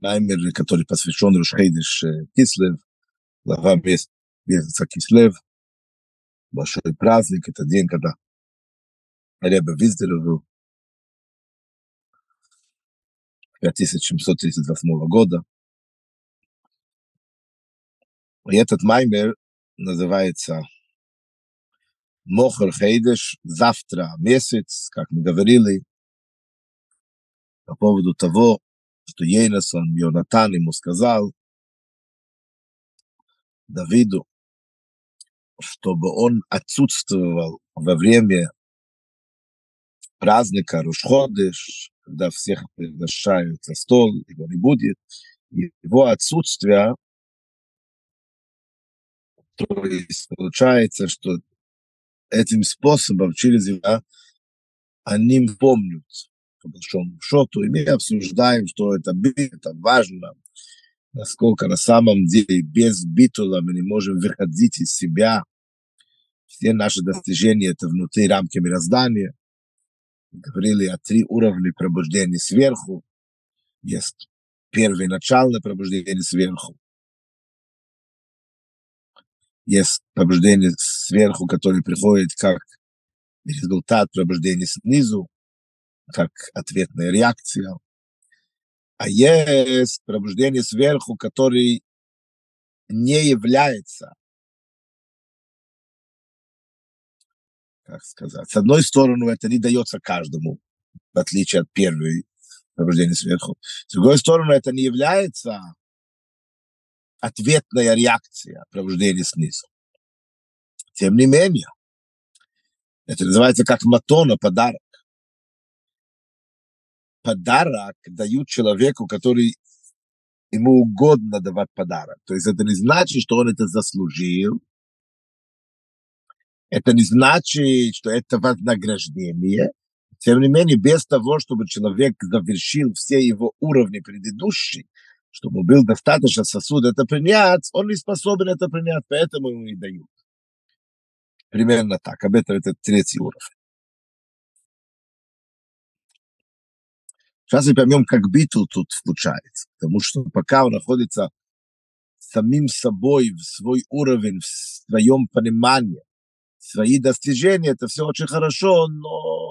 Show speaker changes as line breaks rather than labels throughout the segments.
маймер, который посвящен Рушхейдыш Кислев, глава месяца Кислев, большой праздник, это день, когда Ребе выздоровел 5738 года. И этот маймер называется Мохер Хейдеш, завтра месяц, как мы говорили, по поводу того, что Ейнасон, Йонатан ему сказал, Давиду, чтобы он отсутствовал во время праздника Рушходыш, когда всех приглашают за стол, его не будет, его отсутствие, то есть получается, что этим способом через его они помнят, по большому счету, и мы обсуждаем, что это это важно, насколько на самом деле без битула мы не можем выходить из себя. Все наши достижения это внутри рамки мироздания. Говорили о три уровня пробуждения сверху. Есть первое начальное пробуждение сверху. Есть пробуждение сверху, которое приходит как результат пробуждения снизу, как ответная реакция. А есть пробуждение сверху, который не является, как сказать, с одной стороны, это не дается каждому, в отличие от первой пробуждения сверху. С другой стороны, это не является ответная реакция пробуждения снизу. Тем не менее, это называется как матона, подарок подарок дают человеку, который ему угодно давать подарок. То есть это не значит, что он это заслужил. Это не значит, что это вознаграждение. Тем не менее, без того, чтобы человек завершил все его уровни предыдущие, чтобы был достаточно сосуд это принять, он не способен это принять, поэтому ему и дают. Примерно так. Об этом это третий уровень. Сейчас мы поймем, как ביטול тут случается. Потому что пока он находится самим собой, в свой уровень, в своем понимании, свои достижения, это все очень хорошо, но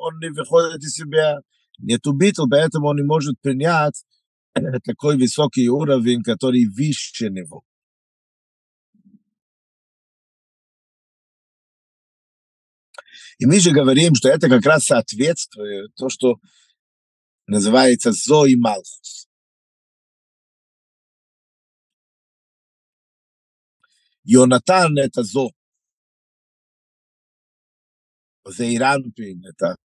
он не выходит из себя. Нету ביטול, поэтому он не может принять такой высокий уровень, который выше него. И мы же говорим, что это как раз соответствует то, что называется Зои Малхус. Йонатан — это Зо. Зейранпин — это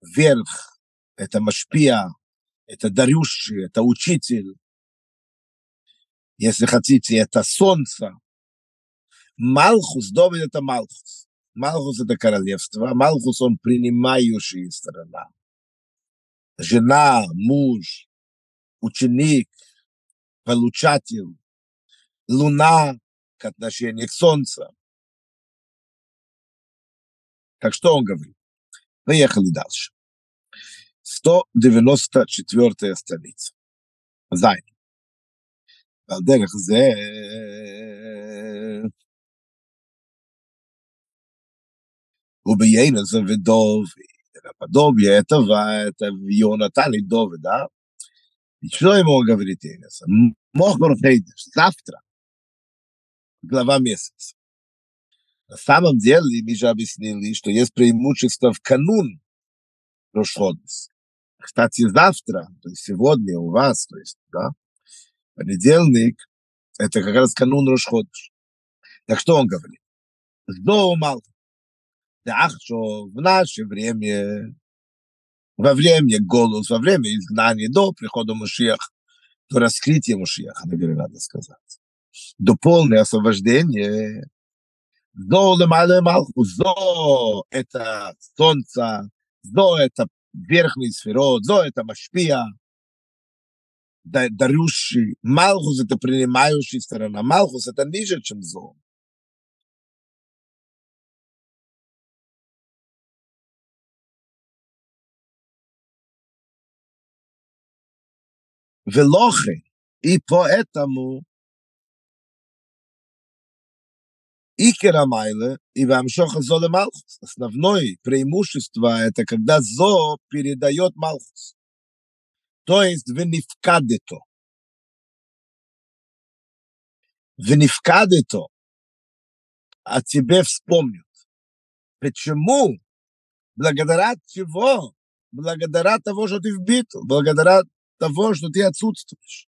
верх, это Машпия, это дарющий, это учитель. Если хотите, это солнце. Малхус, Довид — это Малхус. Малхус — это королевство. Малхус — он принимающая сторона жена, муж, ученик, получатель, луна к отношению к солнцу. Так что он говорит? Поехали дальше. 194 страница. Зайн. על דרך זה וביינס ודובי Подобие этого, это Йонатан и Довид, да? И что ему говорит Енес? Мохбор Хейдеш, завтра, глава месяца. На самом деле, мы же объяснили, что есть преимущество в канун Рошходес. Кстати, завтра, то есть сегодня у вас, то есть, да, понедельник, это как раз канун Рошходеш. Так что он говорит? Сдоу Малка. что в наше время, во время голос, во время изгнания, до прихода Машиаха, до раскрытия Машиаха, наверное, надо сказать, до полного освобождения, до Лемале Малху, до это солнце, до это верхний сферот, до это Машпия, дарющий. Малхус это принимающий сторона. Малхус это ниже, чем зон. Велохе, и поэтому Икера Майле и Вамшоха Золе Малхус. Основное преимущество – это когда Зо передает Малхус. То есть венифкадето. Венифкадето. О тебе вспомнят. Почему? Благодаря чего? Благодаря того, что ты вбиту. Благодаря того, что ты отсутствуешь.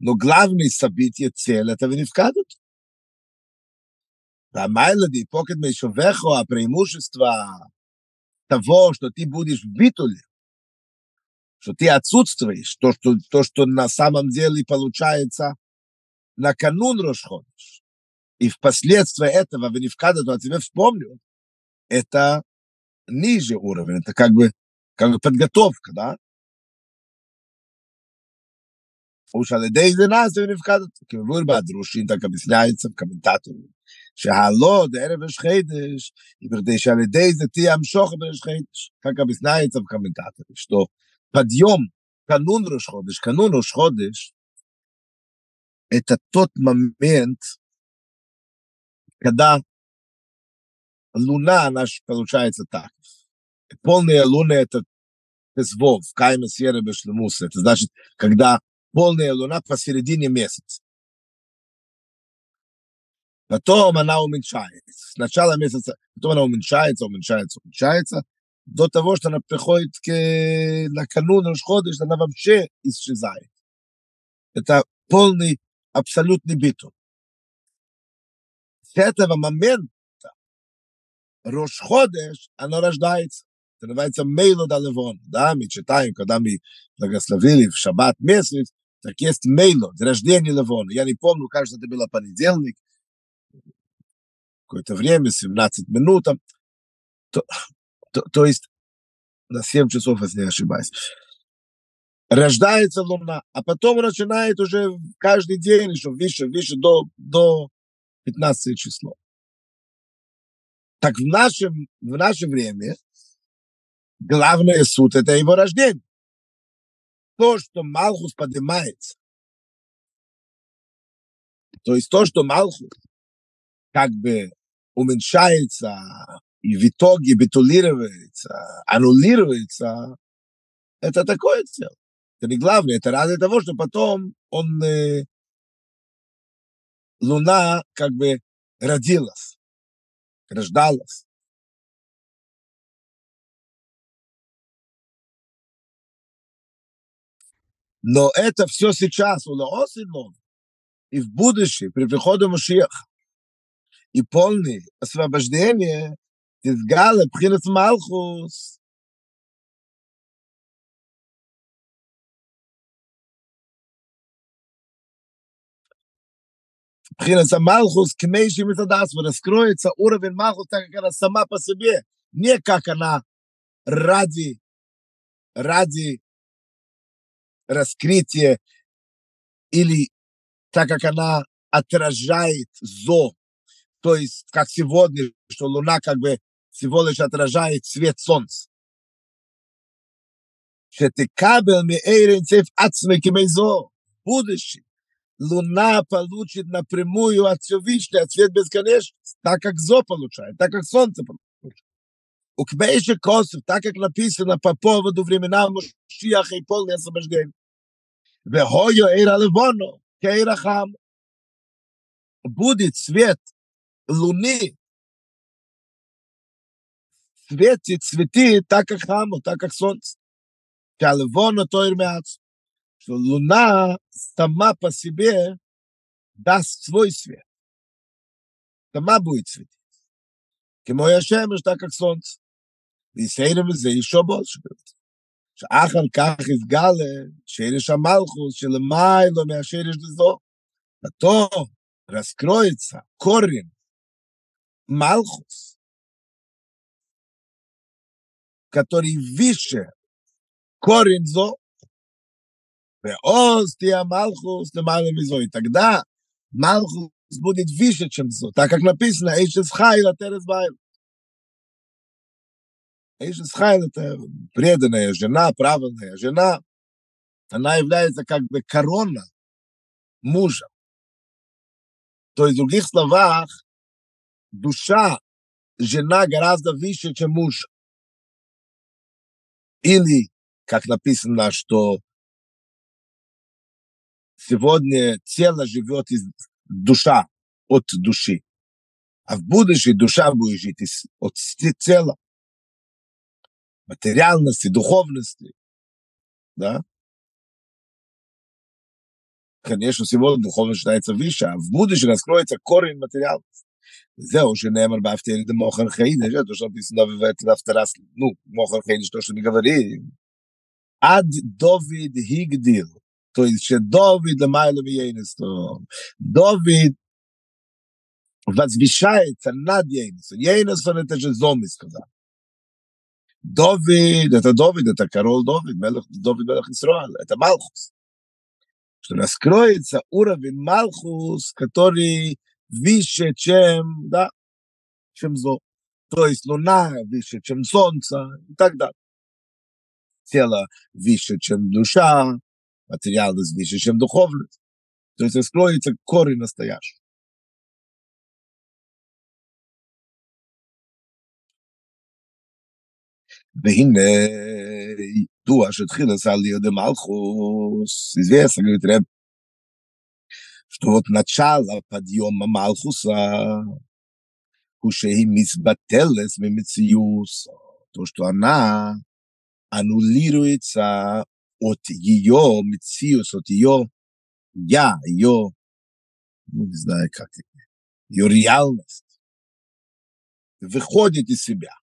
Но главное событие, цель этого не вкадут. А Майлоди, покет Мейшовехо, а преимущество того, что ты будешь в битуле, что ты отсутствуешь, то, что, то, что на самом деле получается на канун расходишь. и впоследствии этого в Нивкада, то о тебе вспомню, это ниже уровень, это как бы, как бы подготовка, да? Уж על ידי זה נעשה ונפקדת, כמבואר בהדרושים, так объясняется в комментаторе. שהלא דערב ראש חידש, בכדי שעל ידי זה תהיה המשוך בראש חידש. כך объясняется в комментаторе, что подъем канун Рош Ходыш, канун Рош Ходыш, это тот момент, когда луна, она получается так. Полная луна — это Тезвов, Кайма Сьерра Бешлемуса. Это значит, когда полная луна посередине месяца. Потом она уменьшается. С начала месяца, потом она уменьшается, уменьшается, уменьшается, до того, что она приходит к, на канун Рошходыш, она вообще исчезает. Это полный, абсолютный битум. С этого момента Рошходыш, оно рождается. Это называется Мейло Далевон. Да, мы читаем, когда мы благословили в шаббат месяц, так есть Мейло, рождение Левона. Я не помню, кажется, это было понедельник, какое-то время, 17 минут, то, то, то есть на 7 часов, если не ошибаюсь. Рождается луна, а потом начинает уже каждый день, еще выше, выше, до, до 15 числа. Так в нашем, в наше время главное суд – это его рождение. То, что Малхус поднимается, то есть то, что Малхус как бы уменьшается и в итоге битулируется, аннулируется, это такое дело. Это не главное, это ради того, что потом он, э, Луна как бы родилась, рождалась. Но это все сейчас у Лаосинов и в будущем, при приходе Машиаха и полное освобождение Тизгала, Пхинас Малхус. Пхинас Малхус, Кмейши Митадас, раскроется уровень Малхус, так как она сама по себе, не как она ради, ради раскрытие или так как она отражает зо, то есть как сегодня, что Луна как бы всего лишь отражает свет Солнца. Будущее. Луна получит напрямую от Всевышнего, от свет бесконечности, так как Зо получает, так как Солнце получает. Ukbeische Kosov, tak jak napisano по поводу времена Мушиаха и полное освобождение. Вехою эйра левону, кейра хам. Будет цвет луны, цвет и цветы, так как хаму, так как солнце. Калевону тойр мяц. Что луна сама по себе даст свой свет. Сама будет цветить. Кемой Ашемеш, так как солнце. ויסיינו בזה אישו больше. שאחר כך יתגלה שרש המלכוס שלמיילו מהשרש לזו. אותו раскроется корень Малхус, который выше корень зо, Веоз тия Малхус лемале мизо. И тогда Малхус будет выше, чем зо. Так как написано, Эйшес Хайл, Атерес Байл. Эйшес Хайл – это преданная жена, правильная жена. она является как бы корона мужа. То есть, в других словах, душа жена гораздо выше, чем муж. Или, как написано, что сегодня тело живет из душа, от души. А в будущем душа будет жить из, от тела, материальности, духовности. Да? Конечно, сегодня духовность считается выше, а в будущем раскроется корень материальности. זהו שנאמר באפתר דה מוכר חיידש, это что написано в это второй раз, ну, мохар хейдиш, то, что мы говорим. Ад Довид Хигдил, то есть, что Довид Ламайло Ейнестон. Довид возвещается над Ейнестон. Ейнестон это же Довид, это Довид, это король Довид, Мелах, Довид Мелах Исраил, это Малхус. Что раскроется уровень Малхус, который выше, чем, да, чем зо. То есть луна выше, чем солнце и так далее. Тело выше, чем душа, материальность выше, чем духовность. То есть раскроется корень настоящий. והנה, ידוע שהתחיל עשה לי עוד מלכוס, известно, говорит Реб, что вот начало подъема Малхуса, Хушеи Мисбателес Мимициюс, то, что она аннулируется от ее Мициус, от ее я, ее, ну, не знаю как это, ее реальность, выходит из себя.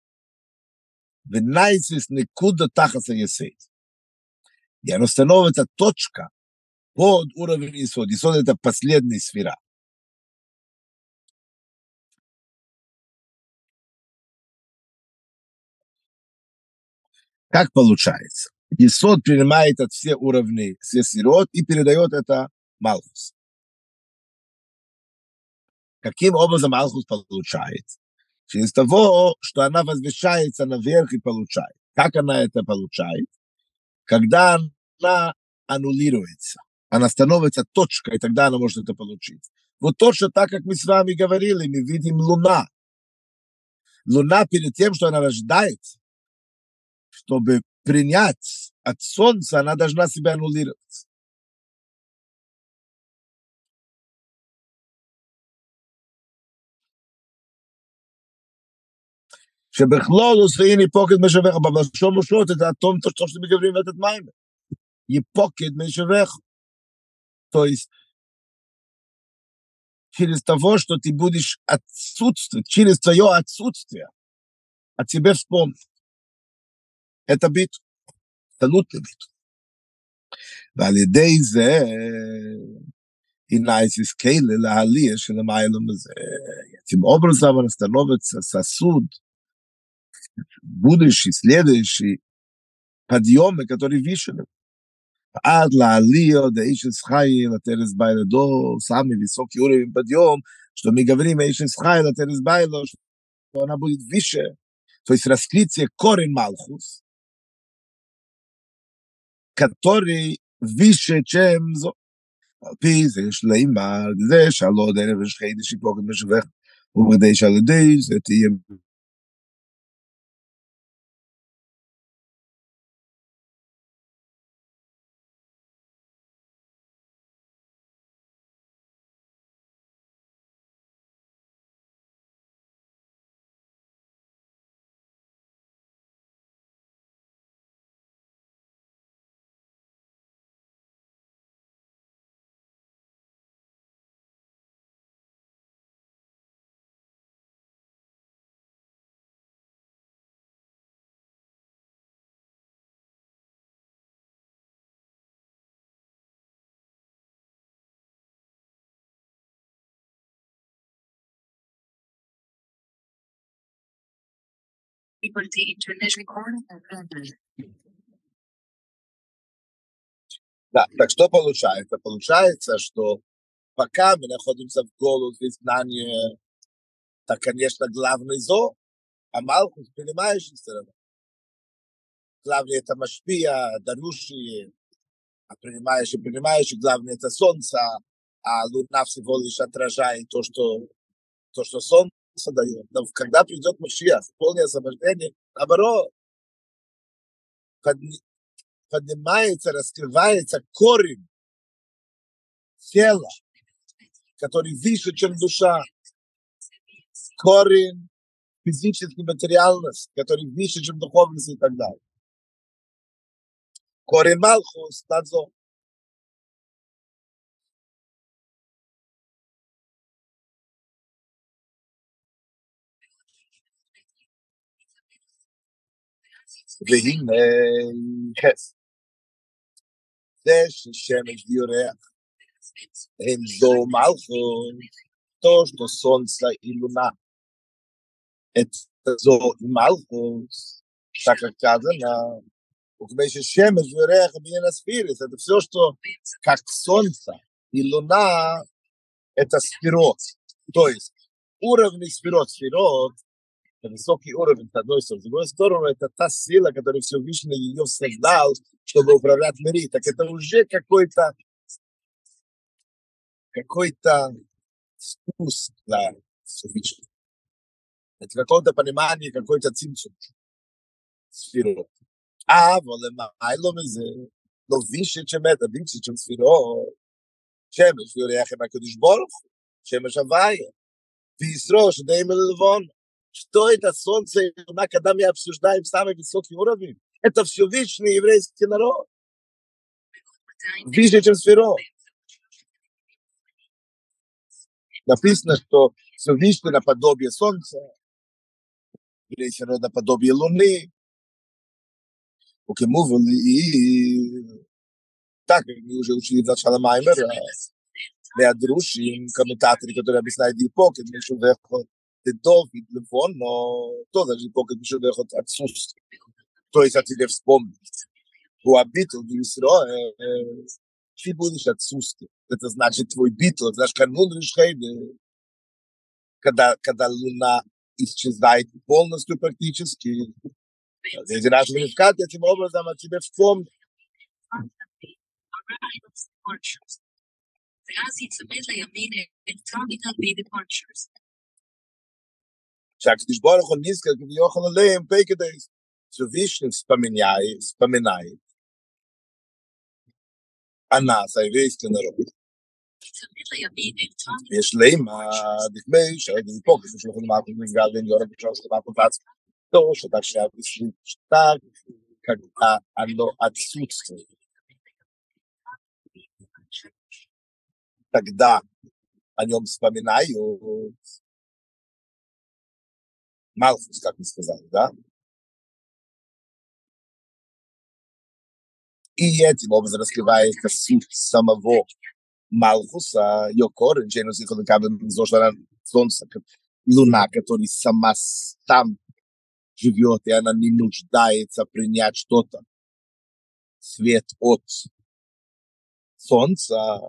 Венайсис никуда тахаса есейс. И оно становится точка под уровень Исод. Исод – это последняя сфера. Как получается? Исод принимает от все уровни, все сирот и передает это Малхус. Каким образом Малхус получает? Через того, что она возвещается наверх и получает. Как она это получает? Когда она аннулируется она становится точкой, и тогда она может это получить. Вот точно так, как мы с вами говорили, мы видим Луна. Луна перед тем, что она рождается, чтобы принять от Солнца, она должна себя аннулировать. שבכלולוס והנה פוקד משבך, אבל בשום שוט את האטום תושטוף שמגברים את מים. יפוקד משבך. То есть через того, что ты будешь отсутствовать, через твое отсутствие, о тебе вспомнят. Это битва, абсолютный битва. ועל ידי זה Инайсис Кейле Лаалия Шелемайлом этим образом он становится сосуд, будущий, следующий подъемы, который выше עד לעליו דאיש חי לטרס ביילדו, סמי ויסוק יורי בדיום, что мы говорим о Ишес Хай, Латерес Байло, что она будет выше, то есть раскрытие корень Малхус, который выше, чем зо. פי זה יש לימר, זה שלא דרך ושחי דשיפוק משבך, ובדי שעל ידי זה תהיה Да, так что получается? Получается, что пока мы находимся в голос в изгнании, так, конечно, главный зо, а Малхус, понимаешь, сторона. Главное, это Машпия, Даруши, а принимаешь, и главное это солнце, а луна всего лишь отражает то, что, то, что солнце дает. Но когда придет Машиах, полное освобождение, наоборот, поднимается, раскрывается корень тела, который выше, чем душа. Корень физической материальности, который выше, чем духовность и так далее. Корень Малхус, Тадзо. והנה חס. זה ששמש דיורח, הם זו מלכות, то, что солнце и луна это зо и малхус, так как сказано, у тебя еще шемеш, верех, бинена сфирис, это все, что как солнце и луна, это сферот. То есть уровни сферот, сферот, высокий уровень, с одной стороны. С другой стороны, это та сила, которую Всевышний ее создал, чтобы управлять миром. Так это уже какой-то какой-то спуск для Всевышнего. Это какое-то понимание, какой-то цимцум. ספירות. אבל למיילו מזה, לא וישת שמת, הווישת של ספירות, שמש ויורח עם הקדוש ברוך הוא, שמש הוויה, וישרו שדי מלבון, что это солнце и луна, когда мы обсуждаем самый высокий уровень. Это все вечный еврейский народ. Ближе, чем сферо. Написано, что все Всевышний наподобие солнца, еврейский народ наподобие луны. У кему и Так, мы уже учили в начале Маймера, для дружин, комментаторы, которые объясняют и Мишу Вехот, Давид, Левон, но тоже Дипокет, Мишу Вехот отсутствует. То есть, о тебе вспомнить. У Абитл, Исро, ты будешь отсутствовать. Это значит твой битл, знаешь, канун решхейды, когда, когда луна исчезает полностью практически, Если наш Мишкат этим образом о тебе вспомнит.
ואז ייצמד לימין אלקטרון על בי sagt
dis borg und nis kel wie och le im peke des so wischen
spaminai spaminai anna
sei weis ken rot Wir schleim, dik mei, schau dir pok, so schlo khun mat mit gal den jorn bechos ba po platz. Do so da schau bis shi tag, kag Малфус, как мы сказали, да? И этим образом раскрывается суть самого Малхуса, ее корень, через который солнце, луна, который сама там живет, и она не нуждается принять что-то. Свет от солнца.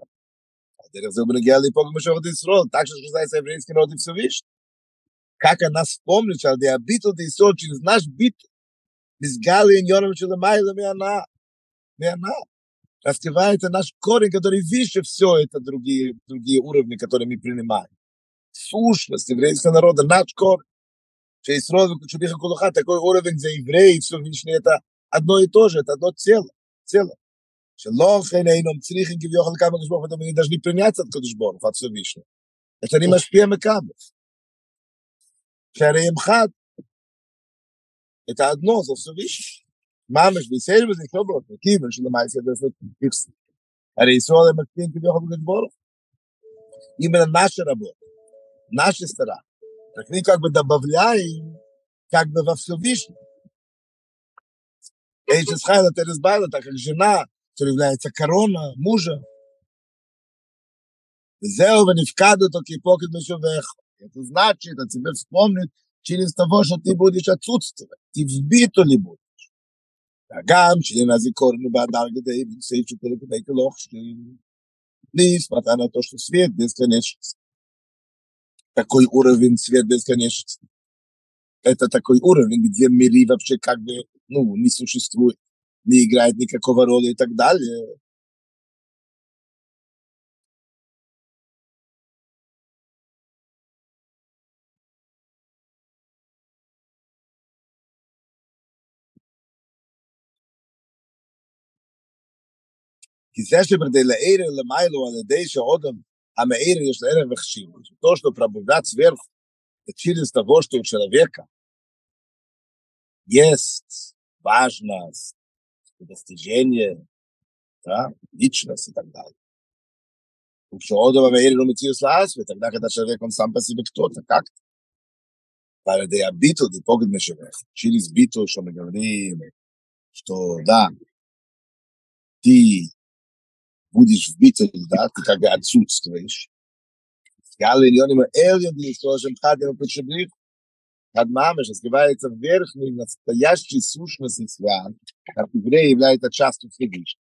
Так же нуждается еврейский народ и все вещь Как она вспомнит, что der битл die so через наш битл, без гали и ньоном шелемайла миана, миана. Раскрывается наш корень, который выше все это другие, другие уровни, которые мы принимаем. Сущность еврейского народа, наш корень. שישרוד וקודשוביך כל אחד, такой уровень זה עברי, Всевышний, это одно и то же, это одно целое, целое. שלא כן היינו צריכים כביכול כמה קדוש ברוך הוא, мы должны принять от קדוש ברוך הוא, от Всевышнего. это не משפיע מכבל. שהרי הם חד. это одно, זה Всевышний. ממש, בישראל וזה כל ברוך הוא, כיוון שלמעשה זה פיפסי. הרי ישראל הם מקטין כביכול בקדוש ברוך הוא. אם это наши работы, наши старания. Так мы как бы добавляем, как бы во Всевышнем. Эйчес Хайла Тересбайла, так как жена, что является корона мужа, וזהו ונפקד אותו כפוקד משובך. Это значит, от тебя вспомнит через того, что ты будешь отсутствовать. Ты вбито ли будешь. גם שלנה זיכורנו באדר גדי, סעיף שכל כדי כלוך שלי. נשמע на то, что свет бесконечности. такой уровень свет бесконечности. Это такой уровень, где мири вообще как бы, ну, не существует, не играет никакого роли и так далее. כי זה שבדי למיילו על ידי שאודם המאיר יש לה ערך וחשיבות. То, что пробуждать сверху, через того, что у человека есть важность, достижение, да, личность и так далее. У Шоодова Меири Румитиус Лаасве, тогда, когда человек, он сам по себе кто-то, как-то. Para de habito de погод Мешевех. Через биту, что мы говорим, что, да, ты будешь в битве, да, ты как бы отсутствуешь. Он ему эльен, не Had mamish, es gewalt zur werch mit naстоящей сущности свят, как еврей является частью Всевышнего.